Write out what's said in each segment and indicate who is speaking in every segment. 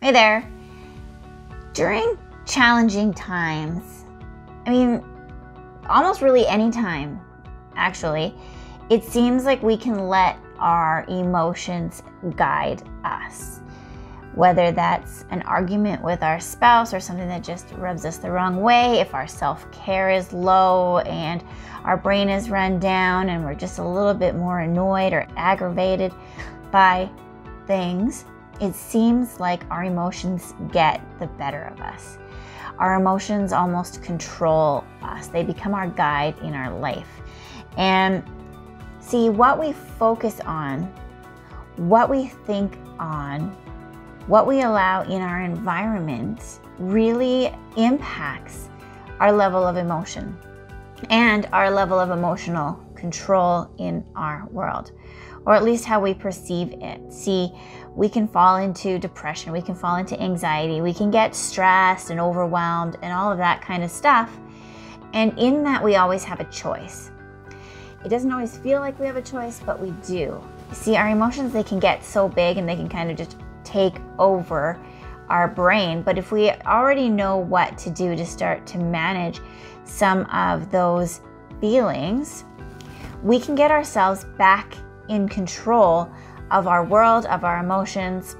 Speaker 1: Hey there during challenging times, I mean, almost really any time, actually, it seems like we can let our emotions guide us. Whether that's an argument with our spouse or something that just rubs us the wrong way, if our self care is low and our brain is run down and we're just a little bit more annoyed or aggravated by things, it seems like our emotions get the better of us. Our emotions almost control us, they become our guide in our life. And see, what we focus on, what we think on, what we allow in our environment really impacts our level of emotion and our level of emotional control in our world, or at least how we perceive it. See, we can fall into depression, we can fall into anxiety, we can get stressed and overwhelmed and all of that kind of stuff. And in that, we always have a choice. It doesn't always feel like we have a choice, but we do. See, our emotions, they can get so big and they can kind of just take over our brain. But if we already know what to do to start to manage some of those feelings, we can get ourselves back in control of our world, of our emotions,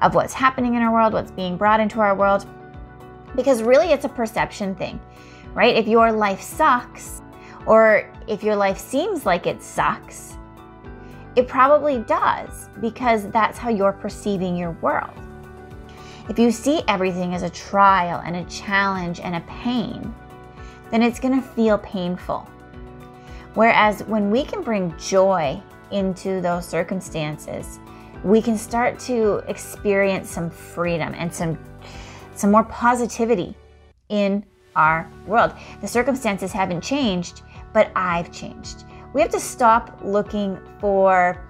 Speaker 1: of what's happening in our world, what's being brought into our world. Because really, it's a perception thing, right? If your life sucks, or if your life seems like it sucks, it probably does because that's how you're perceiving your world. If you see everything as a trial and a challenge and a pain, then it's going to feel painful. Whereas when we can bring joy into those circumstances, we can start to experience some freedom and some some more positivity in our world. The circumstances haven't changed, but I've changed. We have to stop looking for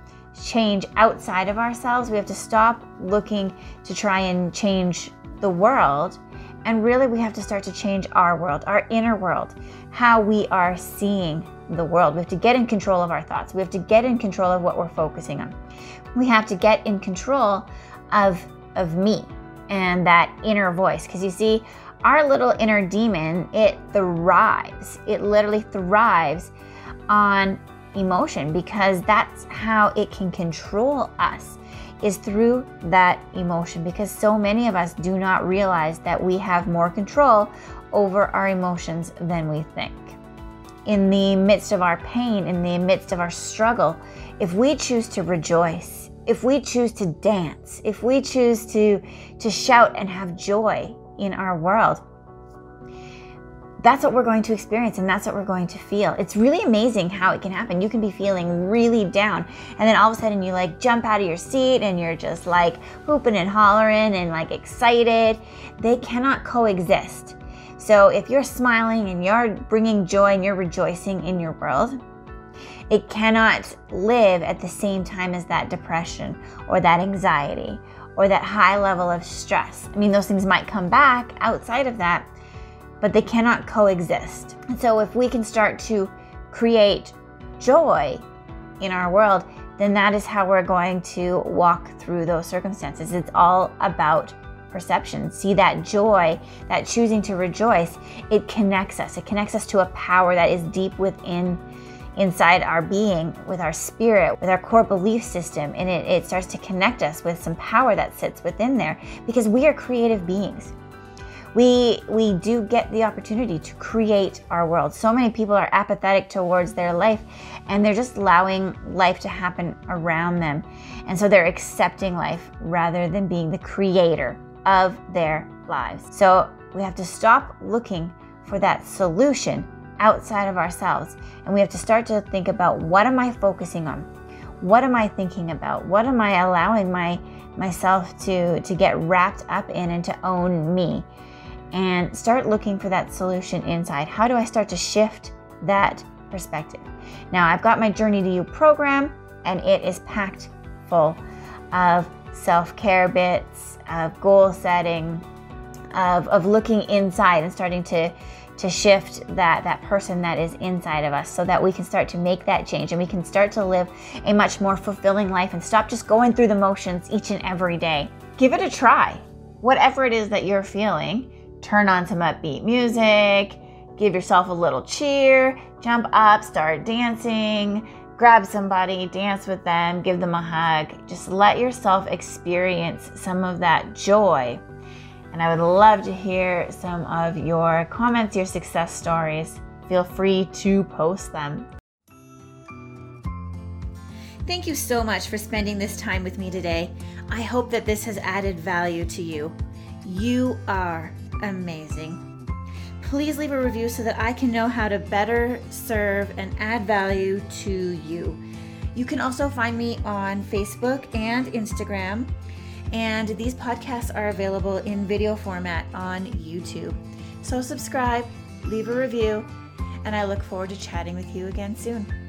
Speaker 1: change outside of ourselves. We have to stop looking to try and change the world. And really, we have to start to change our world, our inner world, how we are seeing the world. We have to get in control of our thoughts. We have to get in control of what we're focusing on. We have to get in control of of me and that inner voice because you see our little inner demon, it thrives. It literally thrives on emotion because that's how it can control us is through that emotion because so many of us do not realize that we have more control over our emotions than we think. In the midst of our pain, in the midst of our struggle, if we choose to rejoice, if we choose to dance, if we choose to, to shout and have joy in our world, that's what we're going to experience and that's what we're going to feel. It's really amazing how it can happen. You can be feeling really down and then all of a sudden you like jump out of your seat and you're just like whooping and hollering and like excited. They cannot coexist. So if you're smiling and you're bringing joy and you're rejoicing in your world, it cannot live at the same time as that depression or that anxiety or that high level of stress. I mean, those things might come back outside of that, but they cannot coexist. And so if we can start to create joy in our world, then that is how we're going to walk through those circumstances. It's all about perception. See that joy, that choosing to rejoice, it connects us. It connects us to a power that is deep within inside our being, with our spirit, with our core belief system, and it, it starts to connect us with some power that sits within there because we are creative beings. We, we do get the opportunity to create our world. So many people are apathetic towards their life and they're just allowing life to happen around them. And so they're accepting life rather than being the creator of their lives. So we have to stop looking for that solution outside of ourselves and we have to start to think about what am I focusing on? What am I thinking about? What am I allowing my myself to to get wrapped up in and to own me? And start looking for that solution inside. How do I start to shift that perspective? Now, I've got my Journey to You program and it is packed full of self-care bits, of goal setting, of, of looking inside and starting to to shift that that person that is inside of us so that we can start to make that change and we can start to live a much more fulfilling life and stop just going through the motions each and every day. Give it a try. Whatever it is that you're feeling, turn on some upbeat music, give yourself a little cheer, jump up, start dancing, grab somebody, dance with them, give them a hug. Just let yourself experience some of that joy and I would love to hear some of your comments, your success stories. Feel free to post them.
Speaker 2: Thank you so much for spending this time with me today. I hope that this has added value to you. You are amazing. Please leave a review so that I can know how to better serve and add value to you. You can also find me on Facebook and Instagram and these podcasts are available in video format on YouTube. So subscribe, leave a review, and I look forward to chatting with you again soon.